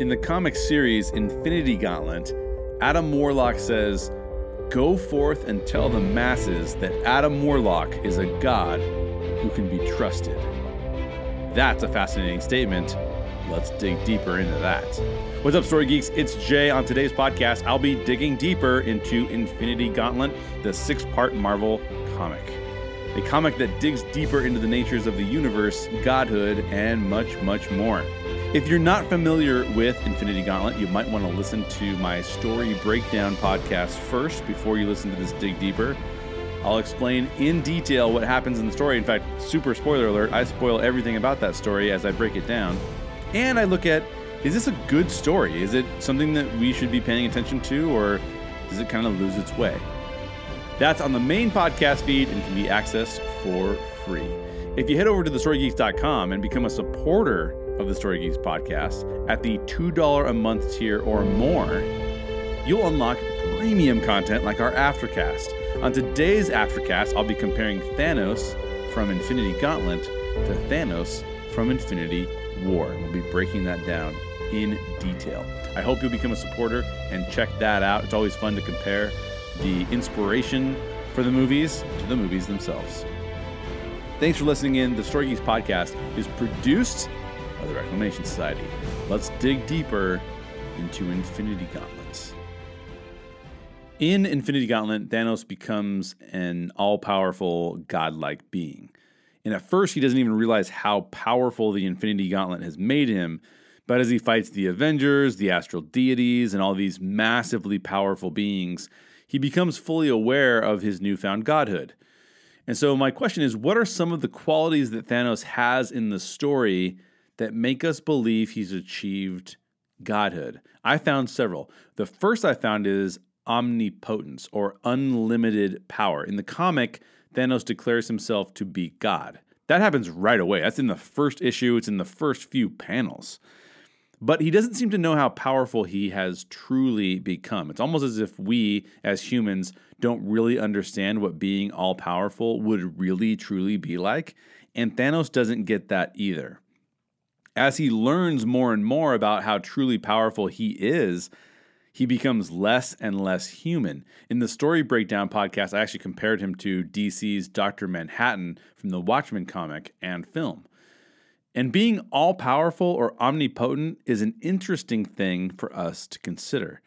In the comic series Infinity Gauntlet, Adam Warlock says, Go forth and tell the masses that Adam Warlock is a god who can be trusted. That's a fascinating statement. Let's dig deeper into that. What's up, Story Geeks? It's Jay. On today's podcast, I'll be digging deeper into Infinity Gauntlet, the six part Marvel comic. A comic that digs deeper into the natures of the universe, godhood, and much, much more. If you're not familiar with Infinity Gauntlet, you might want to listen to my story breakdown podcast first before you listen to this dig deeper. I'll explain in detail what happens in the story. In fact, super spoiler alert, I spoil everything about that story as I break it down. And I look at is this a good story? Is it something that we should be paying attention to, or does it kind of lose its way? That's on the main podcast feed and can be accessed for free. If you head over to thestorygeeks.com and become a supporter of the Story Geeks podcast at the $2 a month tier or more, you'll unlock premium content like our Aftercast. On today's Aftercast, I'll be comparing Thanos from Infinity Gauntlet to Thanos from Infinity War. We'll be breaking that down in detail. I hope you'll become a supporter and check that out. It's always fun to compare the inspiration for the movies to the movies themselves. Thanks for listening in. The Story Geeks podcast is produced by the Reclamation Society. Let's dig deeper into Infinity Gauntlets. In Infinity Gauntlet, Thanos becomes an all powerful, godlike being. And at first, he doesn't even realize how powerful the Infinity Gauntlet has made him. But as he fights the Avengers, the astral deities, and all these massively powerful beings, he becomes fully aware of his newfound godhood. And so, my question is what are some of the qualities that Thanos has in the story that make us believe he's achieved godhood? I found several. The first I found is omnipotence or unlimited power. In the comic, Thanos declares himself to be God. That happens right away. That's in the first issue, it's in the first few panels. But he doesn't seem to know how powerful he has truly become. It's almost as if we, as humans, don't really understand what being all powerful would really truly be like. And Thanos doesn't get that either as he learns more and more about how truly powerful he is, he becomes less and less human. In the story breakdown podcast, I actually compared him to DC's Dr. Manhattan from the Watchmen comic and film. And being all powerful or omnipotent is an interesting thing for us to consider.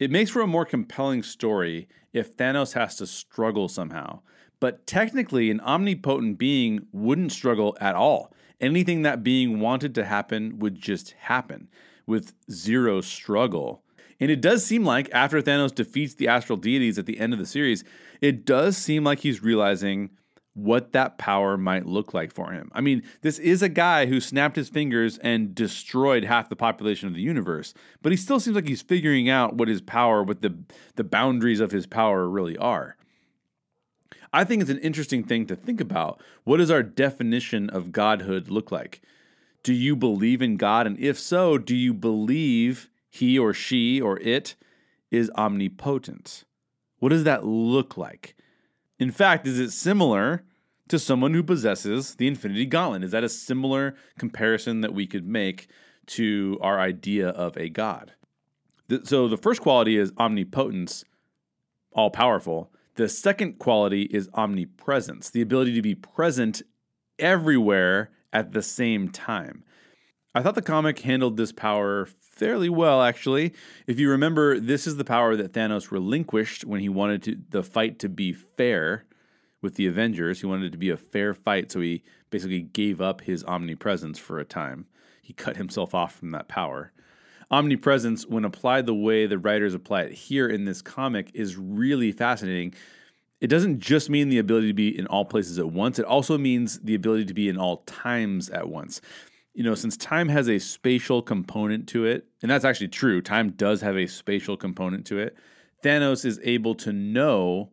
It makes for a more compelling story if Thanos has to struggle somehow. But technically, an omnipotent being wouldn't struggle at all anything that being wanted to happen would just happen with zero struggle. And it does seem like after Thanos defeats the astral deities at the end of the series, it does seem like he's realizing what that power might look like for him. I mean, this is a guy who snapped his fingers and destroyed half the population of the universe, but he still seems like he's figuring out what his power, what the the boundaries of his power really are. I think it's an interesting thing to think about. What does our definition of godhood look like? Do you believe in God? And if so, do you believe he or she or it is omnipotent? What does that look like? In fact, is it similar to someone who possesses the Infinity Gauntlet? Is that a similar comparison that we could make to our idea of a God? So the first quality is omnipotence, all powerful. The second quality is omnipresence, the ability to be present everywhere at the same time. I thought the comic handled this power fairly well, actually. If you remember, this is the power that Thanos relinquished when he wanted to, the fight to be fair with the Avengers. He wanted it to be a fair fight, so he basically gave up his omnipresence for a time. He cut himself off from that power. Omnipresence, when applied the way the writers apply it here in this comic, is really fascinating. It doesn't just mean the ability to be in all places at once, it also means the ability to be in all times at once. You know, since time has a spatial component to it, and that's actually true, time does have a spatial component to it, Thanos is able to know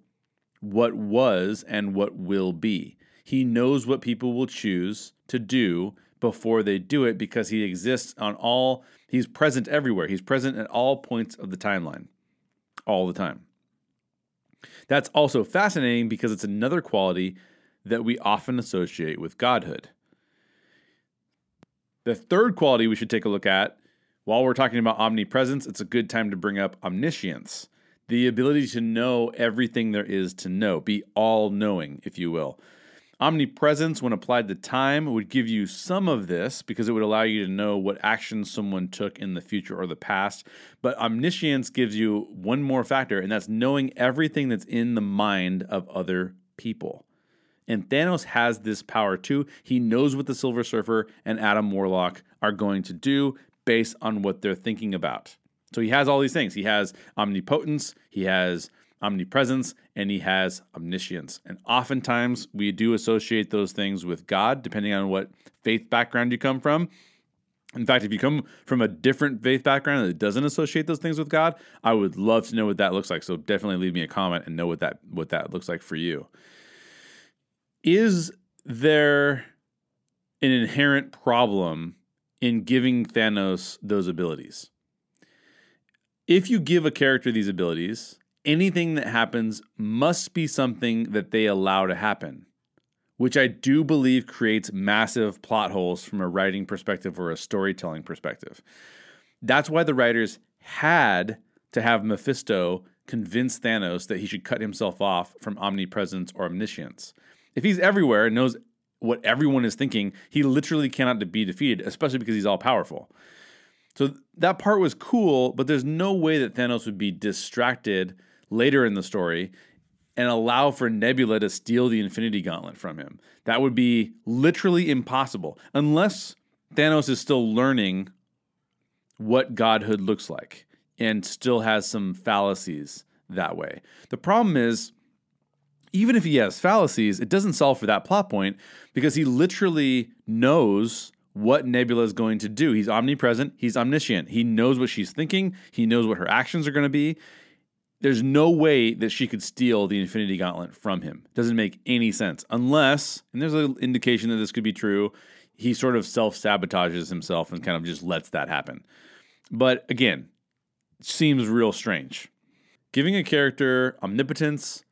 what was and what will be. He knows what people will choose to do before they do it because he exists on all, he's present everywhere. He's present at all points of the timeline, all the time. That's also fascinating because it's another quality that we often associate with godhood. The third quality we should take a look at While we're talking about omnipresence, it's a good time to bring up omniscience, the ability to know everything there is to know, be all knowing, if you will. Omnipresence, when applied to time, would give you some of this because it would allow you to know what actions someone took in the future or the past. But omniscience gives you one more factor, and that's knowing everything that's in the mind of other people. And Thanos has this power too. He knows what the Silver Surfer and Adam Warlock are going to do based on what they're thinking about. So he has all these things. He has omnipotence, he has omnipresence, and he has omniscience. And oftentimes we do associate those things with God, depending on what faith background you come from. In fact, if you come from a different faith background that doesn't associate those things with God, I would love to know what that looks like. So definitely leave me a comment and know what that what that looks like for you. Is there an inherent problem in giving Thanos those abilities? If you give a character these abilities, anything that happens must be something that they allow to happen, which I do believe creates massive plot holes from a writing perspective or a storytelling perspective. That's why the writers had to have Mephisto convince Thanos that he should cut himself off from omnipresence or omniscience. If he's everywhere and knows what everyone is thinking, he literally cannot be defeated, especially because he's all powerful. So that part was cool, but there's no way that Thanos would be distracted later in the story and allow for Nebula to steal the Infinity Gauntlet from him. That would be literally impossible unless Thanos is still learning what godhood looks like and still has some fallacies that way. The problem is, even if he has fallacies, it doesn't solve for that plot point because he literally knows what Nebula is going to do. He's omnipresent, he's omniscient. He knows what she's thinking, he knows what her actions are going to be, there's no way that she could steal the Infinity Gauntlet from him. Doesn't make any sense unless, and there's an indication that this could be true, he sort of self sabotages himself and kind of just lets that happen. But again, seems real strange. Giving a character omnipotence,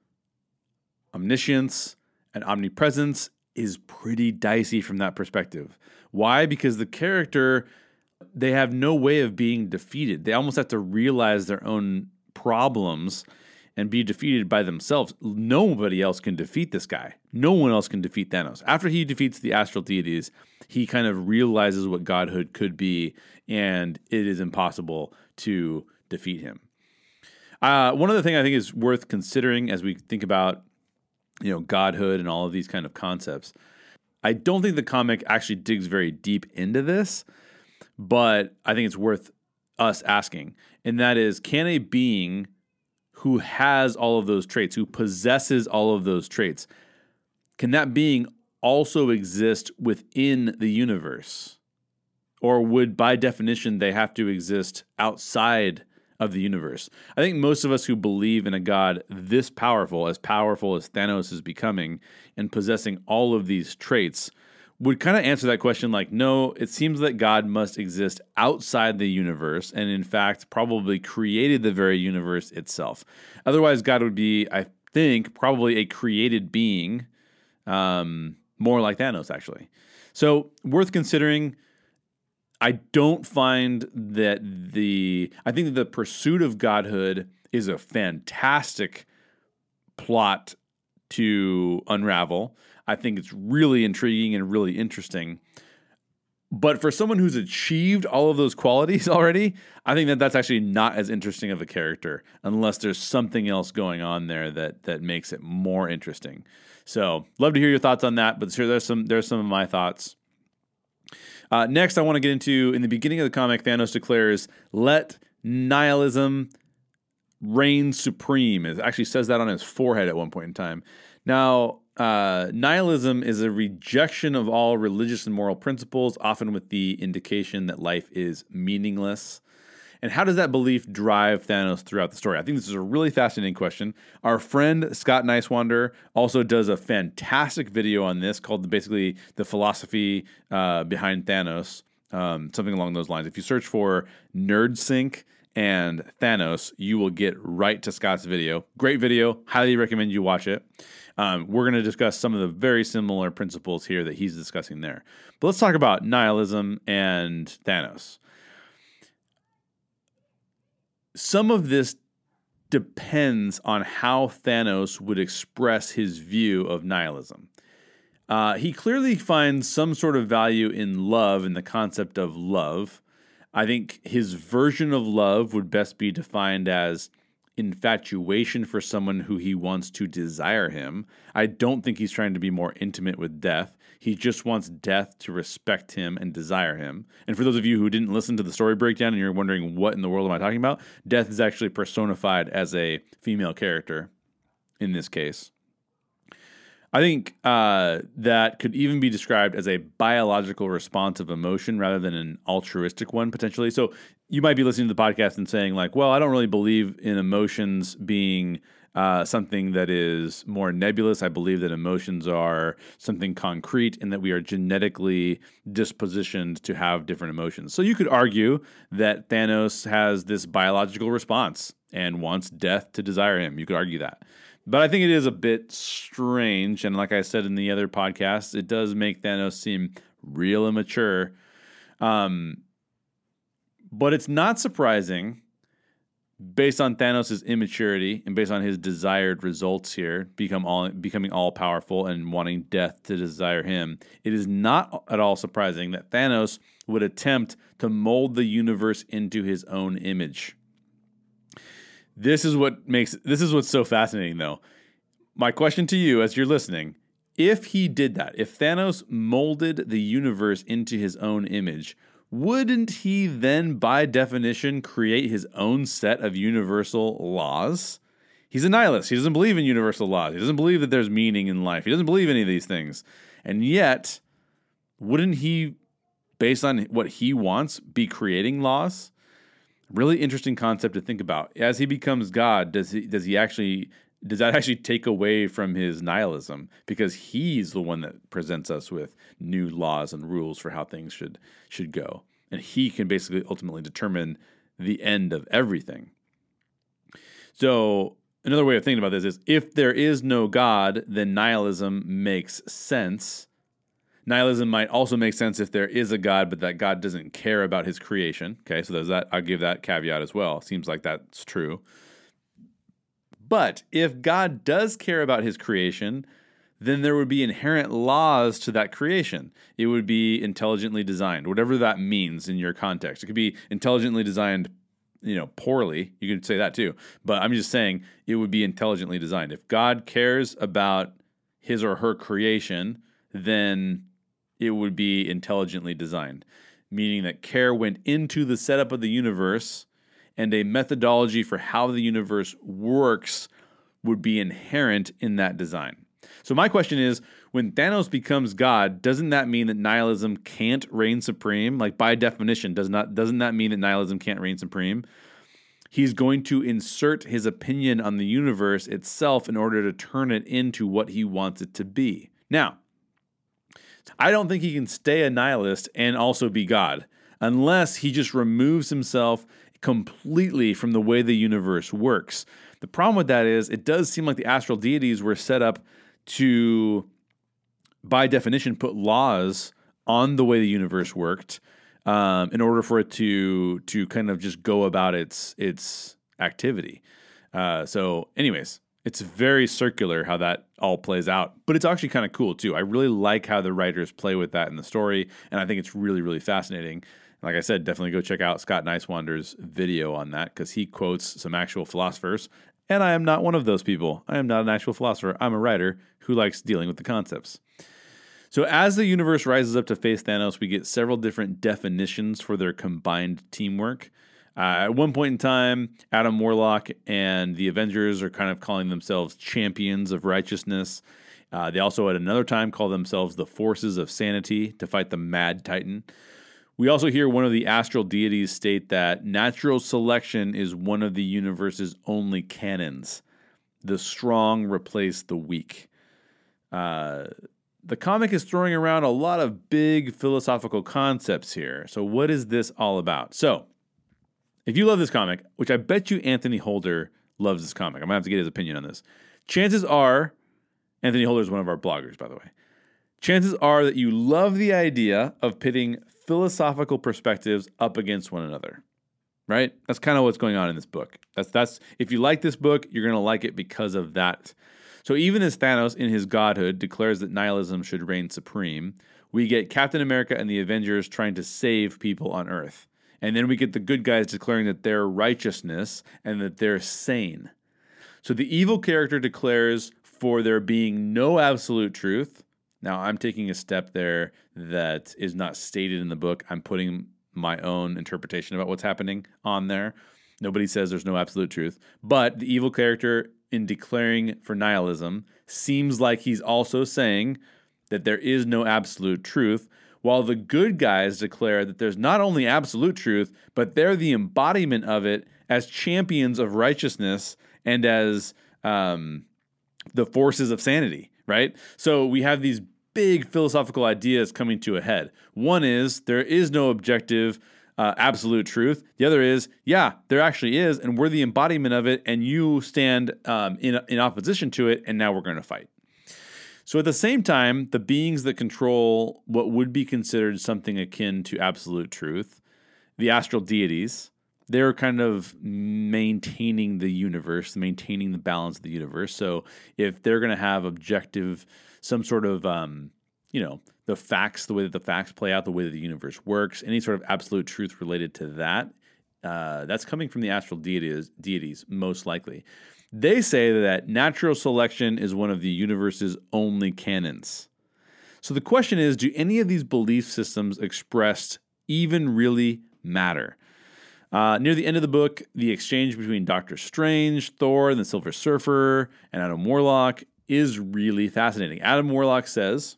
omniscience, and omnipresence is pretty dicey from that perspective. Why? Because the character, they have no way of being defeated. They almost have to realize their own problems and be defeated by themselves. Nobody else can defeat this guy. No one else can defeat Thanos. After he defeats the astral deities, he kind of realizes what godhood could be, and it is impossible to defeat him. Uh, one other thing I think is worth considering as we think about, you know, godhood and all of these kind of concepts. I don't think the comic actually digs very deep into this, but I think it's worth us asking, and that is can a being who has all of those traits, who possesses all of those traits, can that being also exist within the universe? Or would, by definition, they have to exist outside of the universe? I think most of us who believe in a God this powerful, as powerful as Thanos is becoming, and possessing all of these traits, would kind of answer that question like, no, it seems that God must exist outside the universe and, in fact, probably created the very universe itself. Otherwise, God would be, I think, probably a created being, um, more like Thanos, actually. So, worth considering. I don't find that the, I think that the pursuit of godhood is a fantastic plot to unravel. I think it's really intriguing and really interesting. But for someone who's achieved all of those qualities already, I think that that's actually not as interesting of a character unless there's something else going on there that that makes it more interesting. So, love to hear your thoughts on that. But sure, there's some there's some of my thoughts. Uh, next, I want to get into in the beginning of the comic, Thanos declares, "Let nihilism reign supreme." It actually says that on his forehead at one point in time. Now, uh, nihilism is a rejection of all religious and moral principles, often with the indication that life is meaningless. And how does that belief drive Thanos throughout the story? I think this is a really fascinating question. Our friend Scott Niswander also does a fantastic video on this called basically the philosophy uh, behind Thanos, um, something along those lines. If you search for Nerd Sync and Thanos, you will get right to Scott's video. Great video. Highly recommend you watch it. Um, we're going to discuss some of the very similar principles here that he's discussing there. But let's talk about nihilism and Thanos. some of this depends on how Thanos would express his view of nihilism. Uh, he clearly finds some sort of value in love and the concept of love. I think his version of love would best be defined as infatuation for someone who he wants to desire him. I don't think he's trying to be more intimate with death. He just wants death to respect him and desire him. And for those of you who didn't listen to the story breakdown and you're wondering what in the world am I talking about, death is actually personified as a female character in this case. I think uh, that could even be described as a biological response of emotion rather than an altruistic one, potentially. So you might be listening to the podcast and saying, like, well, I don't really believe in emotions being uh, something that is more nebulous. I believe that emotions are something concrete and that we are genetically dispositioned to have different emotions. So you could argue that Thanos has this biological response and wants death to desire him. You could argue that. But I think it is a bit strange. And like I said in the other podcast, it does make Thanos seem real immature. Um, but it's not surprising based on Thanos' immaturity and based on his desired results here, become all becoming all powerful and wanting death to desire him, it is not at all surprising that Thanos would attempt to mold the universe into his own image. This is what makes this is what's so fascinating though. My question to you as you're listening, if he did that, if Thanos molded the universe into his own image, wouldn't he then, by definition, create his own set of universal laws? He's a nihilist. He doesn't believe in universal laws. He doesn't believe that there's meaning in life. He doesn't believe any of these things. And yet, wouldn't he, based on what he wants, be creating laws? Really interesting concept to think about. As he becomes God, does he does he actually does that actually take away from his nihilism? Because he's the one that presents us with new laws and rules for how things should should go. And he can basically ultimately determine the end of everything. So another way of thinking about this is if there is no god then nihilism makes sense nihilism might also make sense if there is a god but that god doesn't care about his creation okay so there's that i'll give that caveat as well seems like that's true but if God does care about his creation, then there would be inherent laws to that creation. It would be intelligently designed, whatever that means in your context. It could be intelligently designed, you know, poorly. You could say that too. But I'm just saying it would be intelligently designed. If God cares about his or her creation, then it would be intelligently designed, meaning that care went into the setup of the universe and a methodology for how the universe works would be inherent in that design. So, my question is when Thanos becomes God, doesn't that mean that nihilism can't reign supreme? Like, by definition, does not, doesn't that mean that nihilism can't reign supreme? He's going to insert his opinion on the universe itself in order to turn it into what he wants it to be. Now, I don't think he can stay a nihilist and also be God unless he just removes himself completely from the way the universe works. The problem with that is it does seem like the astral deities were set up to, by definition, put laws on the way the universe worked um, in order for it to to kind of just go about its its activity. Uh, so, anyways, it's very circular how that all plays out, but it's actually kind of cool too. I really like how the writers play with that in the story, and I think it's really really fascinating like I said, definitely go check out Scott Niswander's video on that because he quotes some actual philosophers. And I am not one of those people. I am not an actual philosopher. I'm a writer who likes dealing with the concepts. So, as the universe rises up to face Thanos, we get several different definitions for their combined teamwork. Uh, at one point in time, Adam Warlock and the Avengers are kind of calling themselves champions of righteousness. Uh, they also, at another time, call themselves the forces of sanity to fight the Mad Titan. We also hear one of the astral deities state that natural selection is one of the universe's only canons. The strong replace the weak. Uh, the comic is throwing around a lot of big philosophical concepts here. So, what is this all about? So, if you love this comic, which I bet you Anthony Holder loves this comic, I'm gonna have to get his opinion on this. Chances are, Anthony Holder is one of our bloggers, by the way. Chances are that you love the idea of pitting philosophical perspectives up against one another, right? That's kind of what's going on in this book. That's that's if you like this book, you're to like it because of that. So even as Thanos in his godhood declares that nihilism should reign supreme, we get Captain America and the Avengers trying to save people on Earth. And then we get the good guys declaring that they're righteousness and that they're sane. So the evil character declares for there being no absolute truth. Now, I'm taking a step there that is not stated in the book. I'm putting my own interpretation about what's happening on there. Nobody says there's no absolute truth. But the evil character, in declaring for nihilism, seems like he's also saying that there is no absolute truth, while the good guys declare that there's not only absolute truth, but they're the embodiment of it as champions of righteousness and as um, the forces of sanity, right? So we have these big philosophical ideas coming to a head. One is there is no objective uh, absolute truth. The other is, yeah, there actually is, and we're the embodiment of it, and you stand um, in, in opposition to it, and now we're going to fight. So at the same time, the beings that control what would be considered something akin to absolute truth, the astral deities, they're kind of maintaining the universe, maintaining the balance of the universe. So if they're going to have objective, some sort of, um, you know, the facts, the way that the facts play out, the way that the universe works, any sort of absolute truth related to that, uh, that's coming from the astral deities, deities, most likely. They say that natural selection is one of the universe's only canons. So the question is do any of these belief systems expressed even really matter? Uh, near the end of the book, the exchange between Doctor Strange, Thor, and the Silver Surfer, and Adam Warlock is really fascinating. Adam Warlock says,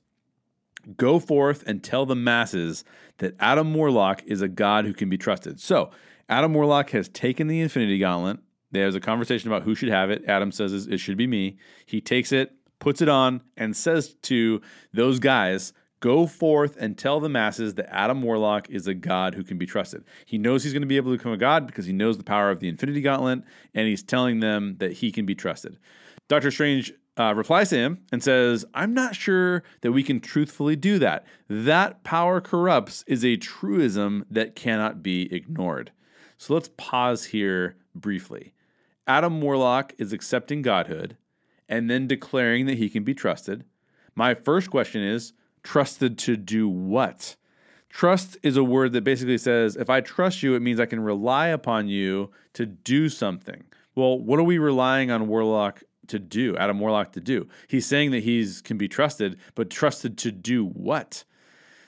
Go forth and tell the masses that Adam Warlock is a god who can be trusted. So, Adam Warlock has taken the Infinity Gauntlet. There's a conversation about who should have it. Adam says it should be me. He takes it, puts it on, and says to those guys, Go forth and tell the masses that Adam Warlock is a god who can be trusted. He knows he's going to be able to become a god because he knows the power of the Infinity Gauntlet, and he's telling them that he can be trusted. Doctor Strange uh, replies to him and says, I'm not sure that we can truthfully do that. That power corrupts is a truism that cannot be ignored. So let's pause here briefly. Adam Warlock is accepting godhood and then declaring that he can be trusted. My first question is Trusted to do what? Trust is a word that basically says if I trust you, it means I can rely upon you to do something. Well, what are we relying on Warlock to do, Adam Warlock to do? He's saying that he's can be trusted, but trusted to do what?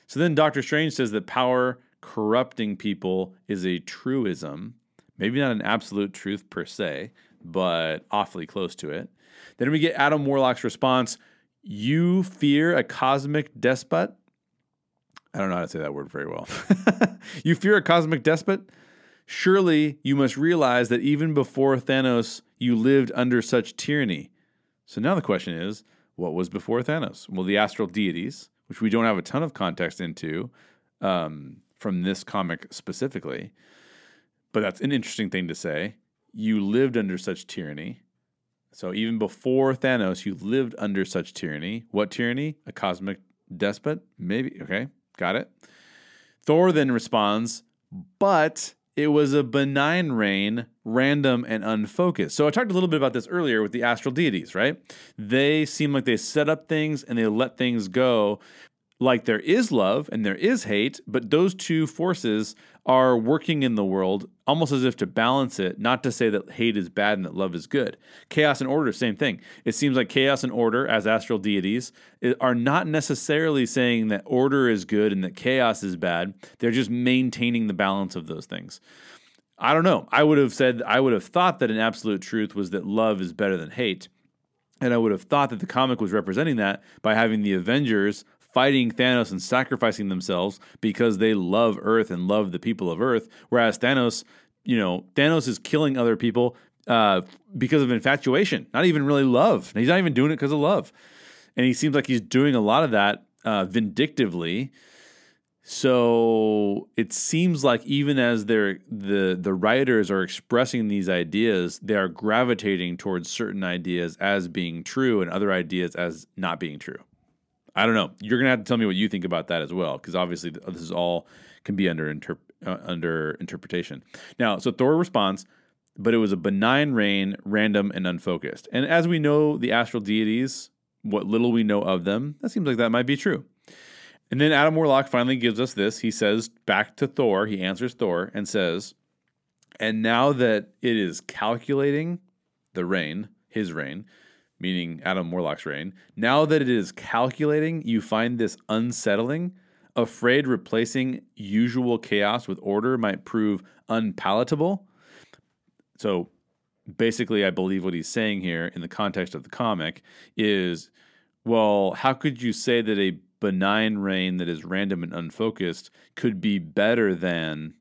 So then Doctor Strange says that power corrupting people is a truism. Maybe not an absolute truth per se, but awfully close to it. Then we get Adam Warlock's response you fear a cosmic despot? I don't know how to say that word very well. you fear a cosmic despot? Surely you must realize that even before Thanos, you lived under such tyranny. So now the question is what was before Thanos? Well, the astral deities, which we don't have a ton of context into um, from this comic specifically, but that's an interesting thing to say. You lived under such tyranny. So even before Thanos, you lived under such tyranny. What tyranny? A cosmic despot? Maybe. Okay, got it. Thor then responds, but it was a benign reign, random and unfocused. So I talked a little bit about this earlier with the astral deities, right? They seem like they set up things and they let things go like there is love and there is hate, but those two forces are working in the world almost as if to balance it, not to say that hate is bad and that love is good. Chaos and order, same thing. It seems like chaos and order, as astral deities, eh, are not necessarily saying that order is good and that chaos is bad. They're just maintaining the balance of those things. I don't know. I would have said, I would have thought that an absolute truth was that love is better than hate. And I would have thought that the comic was representing that by having the Avengers fighting Thanos and sacrificing themselves because they love Earth and love the people of Earth. Whereas Thanos, you know, Thanos is killing other people uh, because of infatuation, not even really love. He's not even doing it because of love. And he seems like he's doing a lot of that uh, vindictively. So it seems like even as they're the the writers are expressing these ideas, they are gravitating towards certain ideas as being true and other ideas as not being true. I don't know. You're gonna have to tell me what you think about that as well, because obviously this is all can be under interp- uh, under interpretation. Now, so Thor responds, but it was a benign reign, random and unfocused. And as we know the astral deities, what little we know of them, that seems like that might be true. And then Adam Warlock finally gives us this. He says back to Thor, he answers Thor and says, And now that it is calculating the reign, his reign, meaning Adam Warlock's reign, now that it is calculating, you find this unsettling, afraid replacing usual chaos with order might prove unpalatable. So basically, I believe what he's saying here in the context of the comic is well, how could you say that a benign reign that is random and unfocused could be better than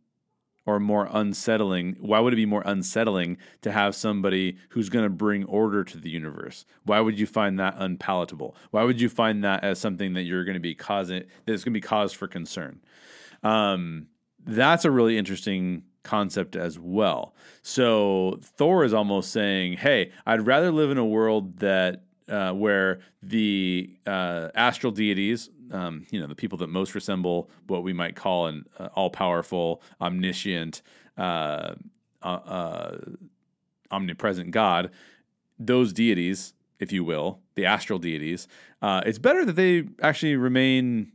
or more unsettling? Why would it be more unsettling to have somebody who's going to bring order to the universe? Why would you find that unpalatable? Why would you find that as something that you're going to be causing that's going to be cause for concern? Um, that's a really interesting concept as well. So Thor is almost saying, "Hey, I'd rather live in a world that uh, where the uh, astral deities, um, you know, the people that most resemble what we might call an uh, all-powerful, omniscient, uh, uh, uh, omnipresent God, those deities, if you will, the astral deities, it's better that they actually remain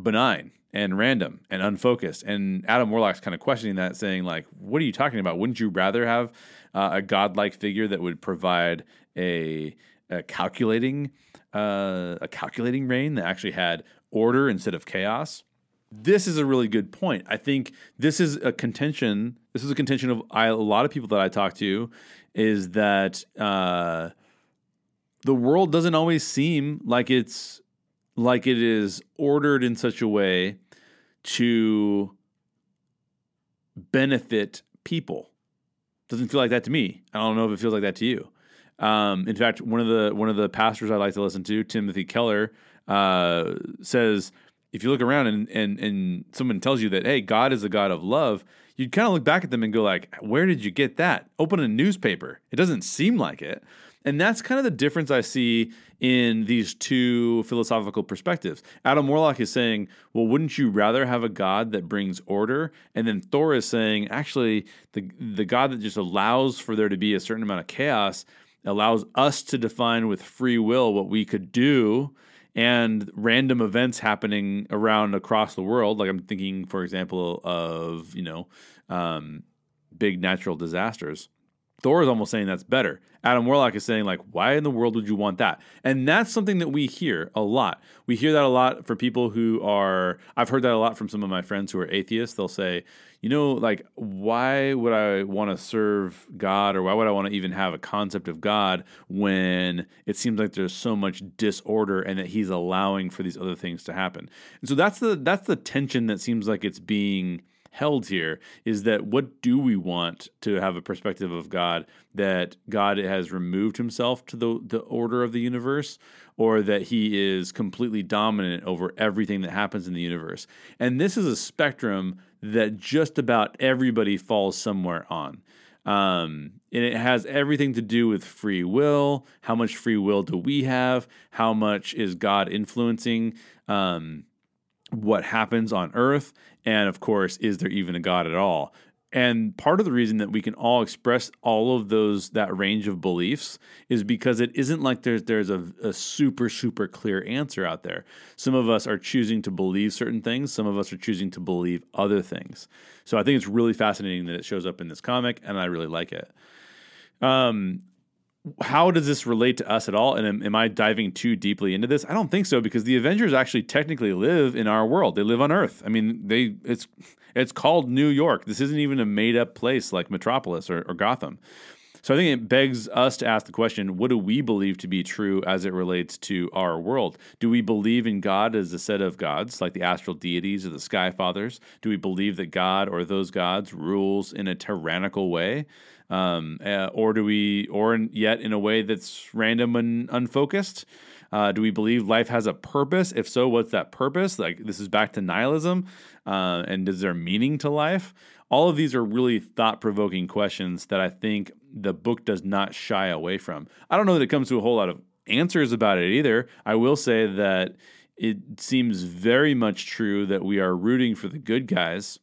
benign and random and unfocused. And Adam Warlock's kind of questioning that, saying like, "What are you talking about? Wouldn't you rather have a godlike figure that would provide a a calculating uh, a calculating reign that actually had order instead of chaos. This is a really good point. I think this is a contention. This is a contention of I, a lot of people that I talk to, is that uh, the world doesn't always seem like it's like it is ordered in such a way to benefit people. Doesn't feel like that to me. I don't know if it feels like that to you. Um, in fact, one of the one of the pastors I like to listen to, Timothy Keller, uh, says if you look around and, and and someone tells you that hey, God is a God of love, you'd kind of look back at them and go like, where did you get that? Open a newspaper. It doesn't seem like it. And that's kind of the difference I see in these two philosophical perspectives. Adam Warlock is saying, well, wouldn't you rather have a God that brings order? And then Thor is saying, actually, the, the God that just allows for there to be a certain amount of chaos allows us to define with free will what we could do and random events happening around across the world. Like I'm thinking, for example, of, you know, um, big natural disasters. Thor is almost saying that's better. Adam Warlock is saying, like, why in the world would you want that? And that's something that we hear a lot. We hear that a lot for people who are, I've heard that a lot from some of my friends who are atheists. They'll say, you know, like, why would I want to serve God or why would I want to even have a concept of God when it seems like there's so much disorder and that he's allowing for these other things to happen? And so that's the that's the tension that seems like it's being held here is that what do we want to have a perspective of God that God has removed himself to the, the order of the universe or that he is completely dominant over everything that happens in the universe. And this is a spectrum that just about everybody falls somewhere on. Um, and it has everything to do with free will. How much free will do we have? How much is God influencing? Um, what happens on earth and of course is there even a god at all and part of the reason that we can all express all of those that range of beliefs is because it isn't like there's there's a, a, super super clear answer out there. Some of us are choosing to believe certain things. Some of us are choosing to believe other things. So I think it's really fascinating that it shows up in this comic, and I really like it. Um, how does this relate to us at all? And am, am, I diving too deeply into this? I don't think so because the Avengers actually technically live in our world. They live on Earth. I mean, they it's it's called New York. This isn't even a made up place like Metropolis or, or Gotham. So I think it begs us to ask the question: What do we believe to be true as it relates to our world? Do we believe in God as a set of gods, like the astral deities or the sky fathers? Do we believe that God or those gods rules in a tyrannical way? Um, uh, or do we, or in, yet in a way that's random and unfocused? Uh, do we believe life has a purpose? If so, what's that purpose? Like this is back to nihilism, uh, and is there meaning to life? All of these are really thought-provoking questions that I think the book does not shy away from. I don't know that it comes to a whole lot of answers about it either. I will say that it seems very much true that we are rooting for the good guys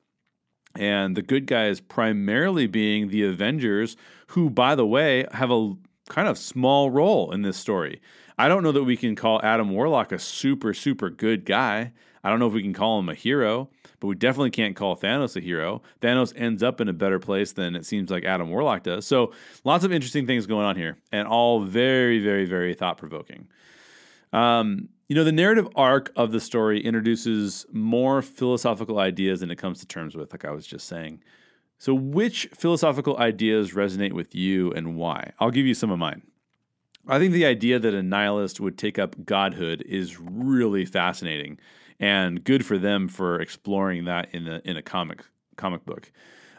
And the good guys primarily being the Avengers, who, by the way, have a kind of small role in this story. I don't know that we can call Adam Warlock a super, super good guy. I don't know if we can call him a hero, but we definitely can't call Thanos a hero. Thanos ends up in a better place than it seems like Adam Warlock does. So lots of interesting things going on here, and all very, very, very thought provoking. Um, you know, the narrative arc of the story introduces more philosophical ideas than it comes to terms with, like I was just saying. So, which philosophical ideas resonate with you and why? I'll give you some of mine. I think the idea that a nihilist would take up godhood is really fascinating and good for them for exploring that in a in a comic comic book,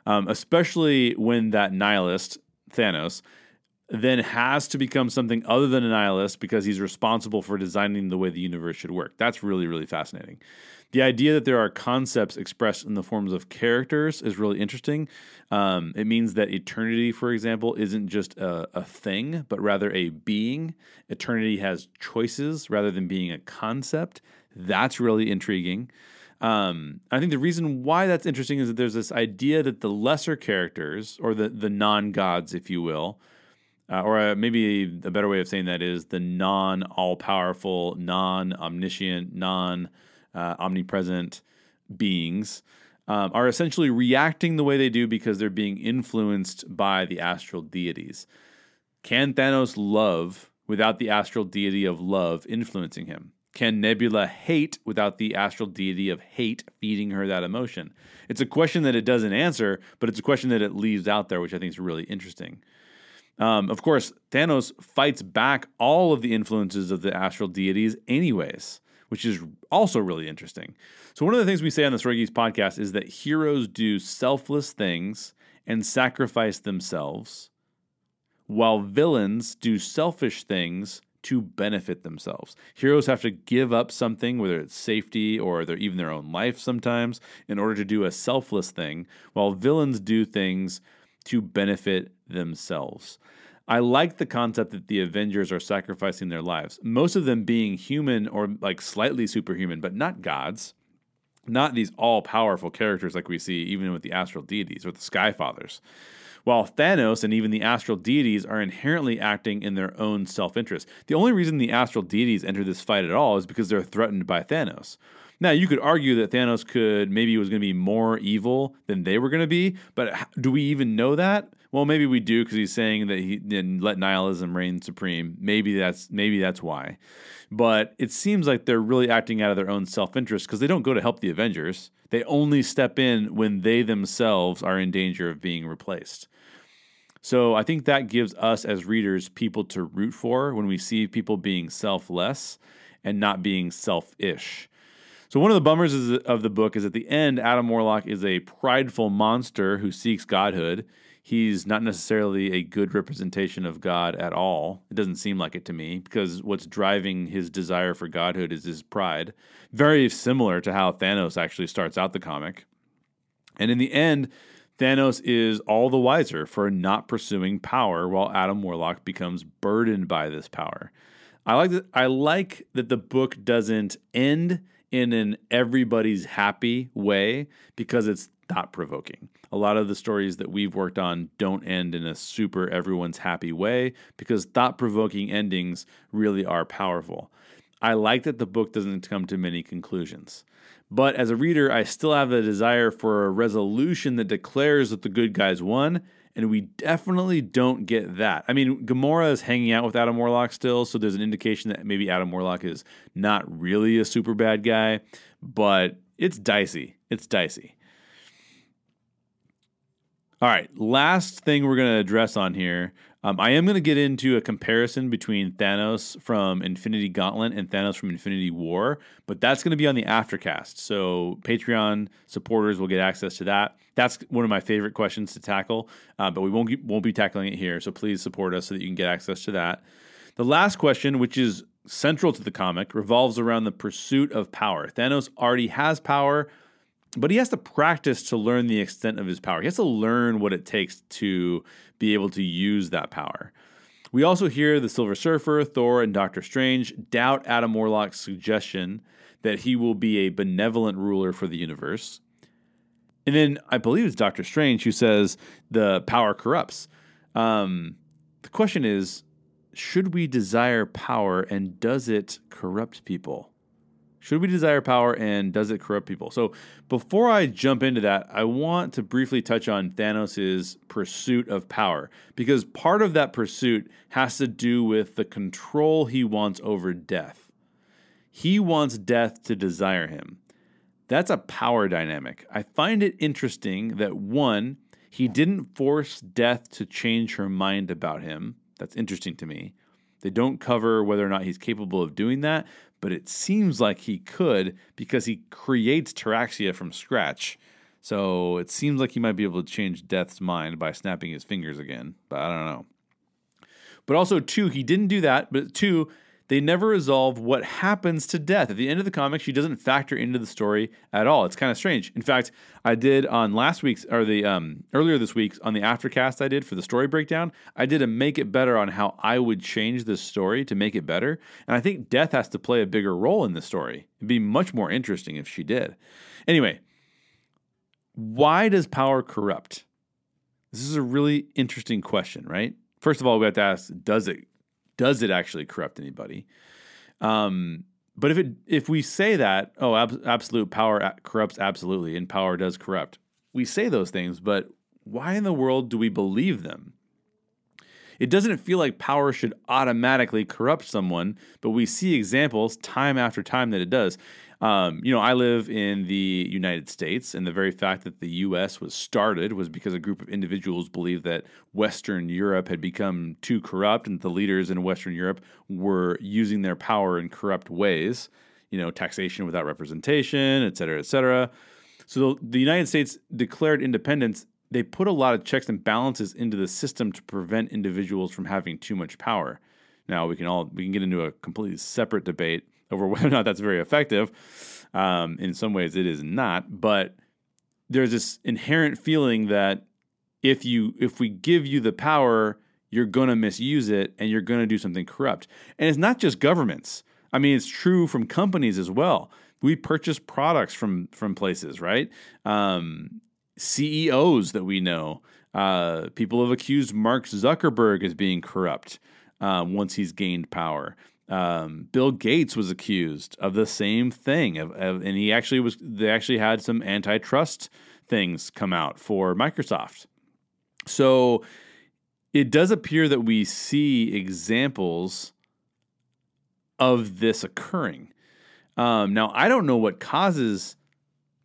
um, especially when that nihilist Thanos then has to become something other than a nihilist because he's responsible for designing the way the universe should work. That's really really fascinating. The idea that there are concepts expressed in the forms of characters is really interesting. Um, it means that eternity, for example, isn't just a, a thing, but rather a being. Eternity has choices rather than being a concept. That's really intriguing. Um, I think the reason why that's interesting is that there's this idea that the lesser characters, or the, the non gods, if you will, uh, or uh, maybe a better way of saying that is the non all powerful, non omniscient, non omnipresent beings, um, are essentially reacting the way they do because they're being influenced by the astral deities. Can Thanos love without the astral deity of love influencing him? Can Nebula hate without the astral deity of hate feeding her that emotion? It's a question that it doesn't answer, but it's a question that it leaves out there, which I think is really interesting. Um, of course, Thanos fights back all of the influences of the astral deities, anyways, which is also really interesting. So, one of the things we say on the Story Geeks podcast is that heroes do selfless things and sacrifice themselves, while villains do selfish things to benefit themselves. Heroes have to give up something, whether it's safety or their, even their own life sometimes, in order to do a selfless thing, while villains do things to benefit themselves. I like the concept that the Avengers are sacrificing their lives, most of them being human or like slightly superhuman, but not gods, not these all powerful characters like we see even with the astral deities or the Sky Fathers while Thanos and even the astral deities are inherently acting in their own self interest. The only reason the astral deities enter this fight at all is because they're threatened by Thanos. Now, you could argue that Thanos could maybe was going to be more evil than they were going to be, but do we even know that? Well, maybe we do because he's saying that he didn't let nihilism reign supreme. Maybe that's maybe that's why. But it seems like they're really acting out of their own self-interest because they don't go to help the Avengers. They only step in when they themselves are in danger of being replaced. So I think that gives us as readers people to root for when we see people being selfless and not being selfish. So one of the bummers of the book is at the end, Adam Warlock is a prideful monster who seeks godhood. He's not necessarily a good representation of God at all. It doesn't seem like it to me because what's driving his desire for godhood is his pride. Very similar to how Thanos actually starts out the comic. And in the end, Thanos is all the wiser for not pursuing power while Adam Warlock becomes burdened by this power. I like that I like that the book doesn't end in an everybody's happy way because it's thought provoking. A lot of the stories that we've worked on don't end in a super everyone's happy way because thought provoking endings really are powerful. I like that the book doesn't come to many conclusions. But as a reader, I still have a desire for a resolution that declares that the good guys won, and we definitely don't get that. I mean, Gamora is hanging out with Adam Warlock still, so there's an indication that maybe Adam Warlock is not really a super bad guy, but it's dicey. It's dicey. All right, last thing we're going to address on here um, I am going to get into a comparison between Thanos from Infinity Gauntlet and Thanos from Infinity War, but that's going to be on the aftercast. So Patreon supporters will get access to that. That's one of my favorite questions to tackle, uh, but we won't won't be tackling it here. So please support us so that you can get access to that. The last question, which is central to the comic, revolves around the pursuit of power. Thanos already has power but he has to practice to learn the extent of his power. He has to learn what it takes to be able to use that power. We also hear the Silver Surfer, Thor, and Doctor Strange doubt Adam Warlock's suggestion that he will be a benevolent ruler for the universe. And then I believe it's Doctor Strange who says the power corrupts. Um, the question is should we desire power and does it corrupt people? Should we desire power and does it corrupt people? So, before I jump into that, I want to briefly touch on Thanos' pursuit of power because part of that pursuit has to do with the control he wants over death. He wants death to desire him. That's a power dynamic. I find it interesting that one, he didn't force death to change her mind about him. That's interesting to me. They don't cover whether or not he's capable of doing that, but it seems like he could because he creates Terraxia from scratch. So it seems like he might be able to change Death's mind by snapping his fingers again, but I don't know. But also, two, he didn't do that, but two, they never resolve what happens to death. At the end of the comic, she doesn't factor into the story at all. It's kind of strange. In fact, I did on last week's or the um, earlier this week on the aftercast I did for the story breakdown, I did a make it better on how I would change this story to make it better. And I think death has to play a bigger role in the story. It'd be much more interesting if she did. Anyway, why does power corrupt? This is a really interesting question, right? First of all, we have to ask, does it does it actually corrupt anybody? Um, but if it if we say that, oh, ab- absolute power corrupts absolutely, and power does corrupt, we say those things, but why in the world do we believe them? It doesn't feel like power should automatically corrupt someone, but we see examples time after time that it does. Um, you know, I live in the United States, and the very fact that the U.S. was started was because a group of individuals believed that Western Europe had become too corrupt, and the leaders in Western Europe were using their power in corrupt ways. You know, taxation without representation, et cetera, et cetera. So the United States declared independence. They put a lot of checks and balances into the system to prevent individuals from having too much power. Now we can all we can get into a completely separate debate over whether or not that's very effective. Um, in some ways, it is not. But there's this inherent feeling that if you if we give you the power, you're going to misuse it and you're going to do something corrupt. And it's not just governments. I mean, it's true from companies as well. We purchase products from from places, right? Um, CEOs that we know, uh, people have accused Mark Zuckerberg as being corrupt um, once he's gained power. Um, Bill Gates was accused of the same thing, of, of, and he actually was. They actually had some antitrust things come out for Microsoft. So it does appear that we see examples of this occurring. Um, now, I don't know what causes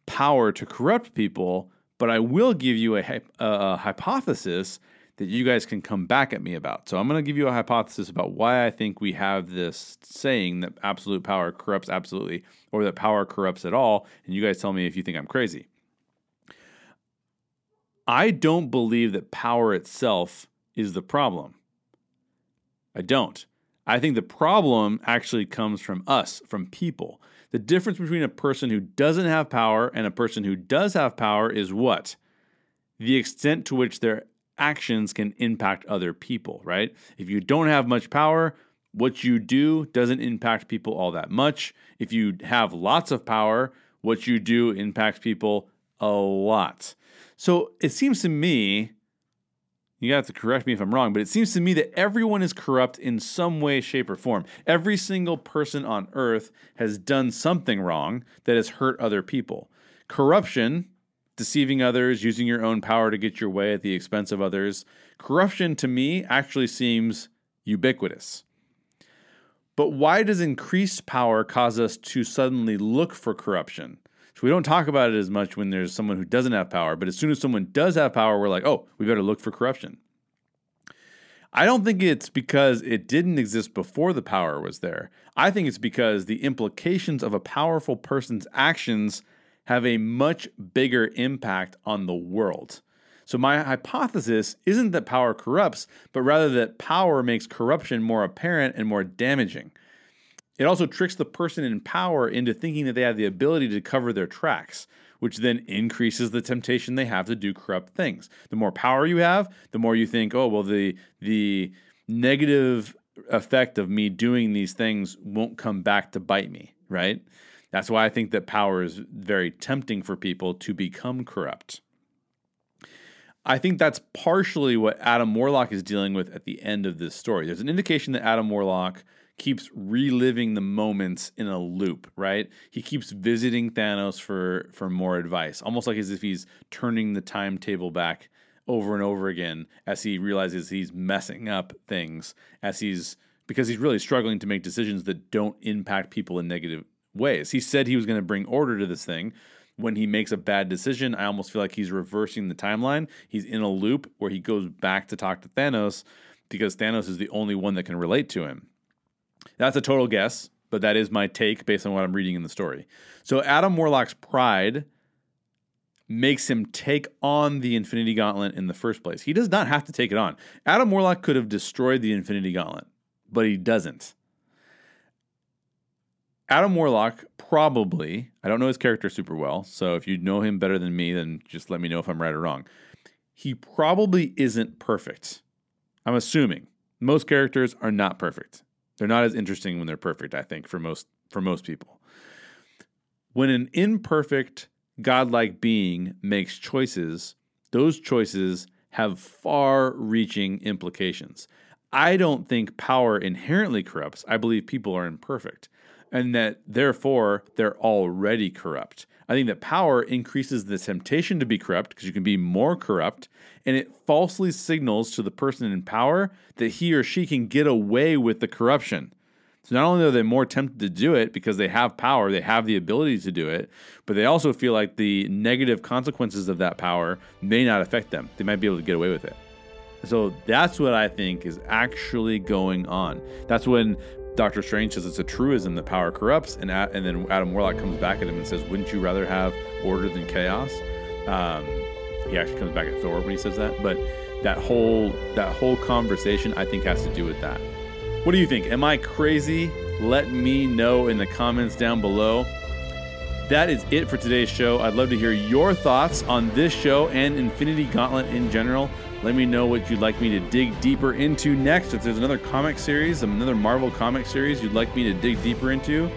power to corrupt people, but I will give you a, a hypothesis that you guys can come back at me about. So I'm going to give you a hypothesis about why I think we have this saying that absolute power corrupts absolutely, or that power corrupts at all. And you guys tell me if you think I'm crazy. I don't believe that power itself is the problem. I don't. I think the problem actually comes from us, from people. The difference between a person who doesn't have power and a person who does have power is what? The extent to which they're actions can impact other people, right? If you don't have much power, what you do doesn't impact people all that much. If you have lots of power, what you do impacts people a lot. So it seems to me, you have to correct me if I'm wrong, but it seems to me that everyone is corrupt in some way, shape, or form. Every single person on earth has done something wrong that has hurt other people. Corruption deceiving others, using your own power to get your way at the expense of others. Corruption to me actually seems ubiquitous. But why does increased power cause us to suddenly look for corruption? So we don't talk about it as much when there's someone who doesn't have power, but as soon as someone does have power, we're like, oh, we better look for corruption. I don't think it's because it didn't exist before the power was there. I think it's because the implications of a powerful person's actions have a much bigger impact on the world. So, my hypothesis isn't that power corrupts, but rather that power makes corruption more apparent and more damaging. It also tricks the person in power into thinking that they have the ability to cover their tracks, which then increases the temptation they have to do corrupt things. The more power you have, the more you think, oh, well, the, the negative effect of me doing these things won't come back to bite me, right? That's why I think that power is very tempting for people to become corrupt. I think that's partially what Adam Warlock is dealing with at the end of this story. There's an indication that Adam Warlock keeps reliving the moments in a loop, right? He keeps visiting Thanos for for more advice, almost like as if he's turning the timetable back over and over again as he realizes he's messing up things as he's because he's really struggling to make decisions that don't impact people in negative ways. He said he was going to bring order to this thing. When he makes a bad decision, I almost feel like he's reversing the timeline. He's in a loop where he goes back to talk to Thanos because Thanos is the only one that can relate to him. That's a total guess, but that is my take based on what I'm reading in the story. So Adam Warlock's pride makes him take on the Infinity Gauntlet in the first place. He does not have to take it on. Adam Warlock could have destroyed the Infinity Gauntlet, but he doesn't. Adam Warlock probably, I don't know his character super well, so if you know him better than me, then just let me know if I'm right or wrong. He probably isn't perfect. I'm assuming. Most characters are not perfect. They're not as interesting when they're perfect, I think, for most for most people. When an imperfect godlike being makes choices, those choices have far reaching implications. I don't think power inherently corrupts. I believe people are imperfect and that therefore they're already corrupt. I think that power increases the temptation to be corrupt because you can be more corrupt, and it falsely signals to the person in power that he or she can get away with the corruption. So not only are they more tempted to do it because they have power, they have the ability to do it, but they also feel like the negative consequences of that power may not affect them. They might be able to get away with it. So that's what I think is actually going on. That's when Doctor Strange says it's a truism that power corrupts, and and then Adam Warlock comes back at him and says, "Wouldn't you rather have order than chaos?" Um, he actually comes back at Thor when he says that, but that whole that whole conversation I think has to do with that. What do you think? Am I crazy? Let me know in the comments down below. That is it for today's show. I'd love to hear your thoughts on this show and Infinity Gauntlet in general. Let me know what you'd like me to dig deeper into next. If there's another comic series, another Marvel comic series you'd like me to dig deeper into,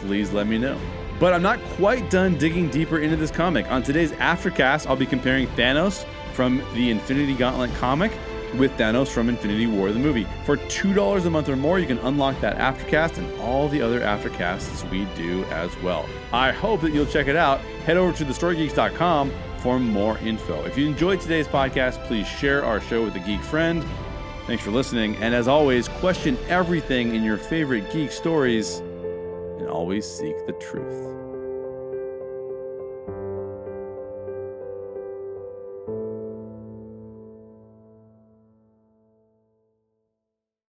please let me know. But I'm not quite done digging deeper into this comic. On today's Aftercast, I'll be comparing Thanos from the Infinity Gauntlet comic with Thanos from Infinity War, the movie. For $2 a month or more, you can unlock that Aftercast and all the other Aftercasts we do as well. I hope that you'll check it out. Head over to thestorygeeks.com for more info. If you enjoyed today's podcast, please share our show with a geek friend. Thanks for listening. And as always, question everything in your favorite geek stories and always seek the truth.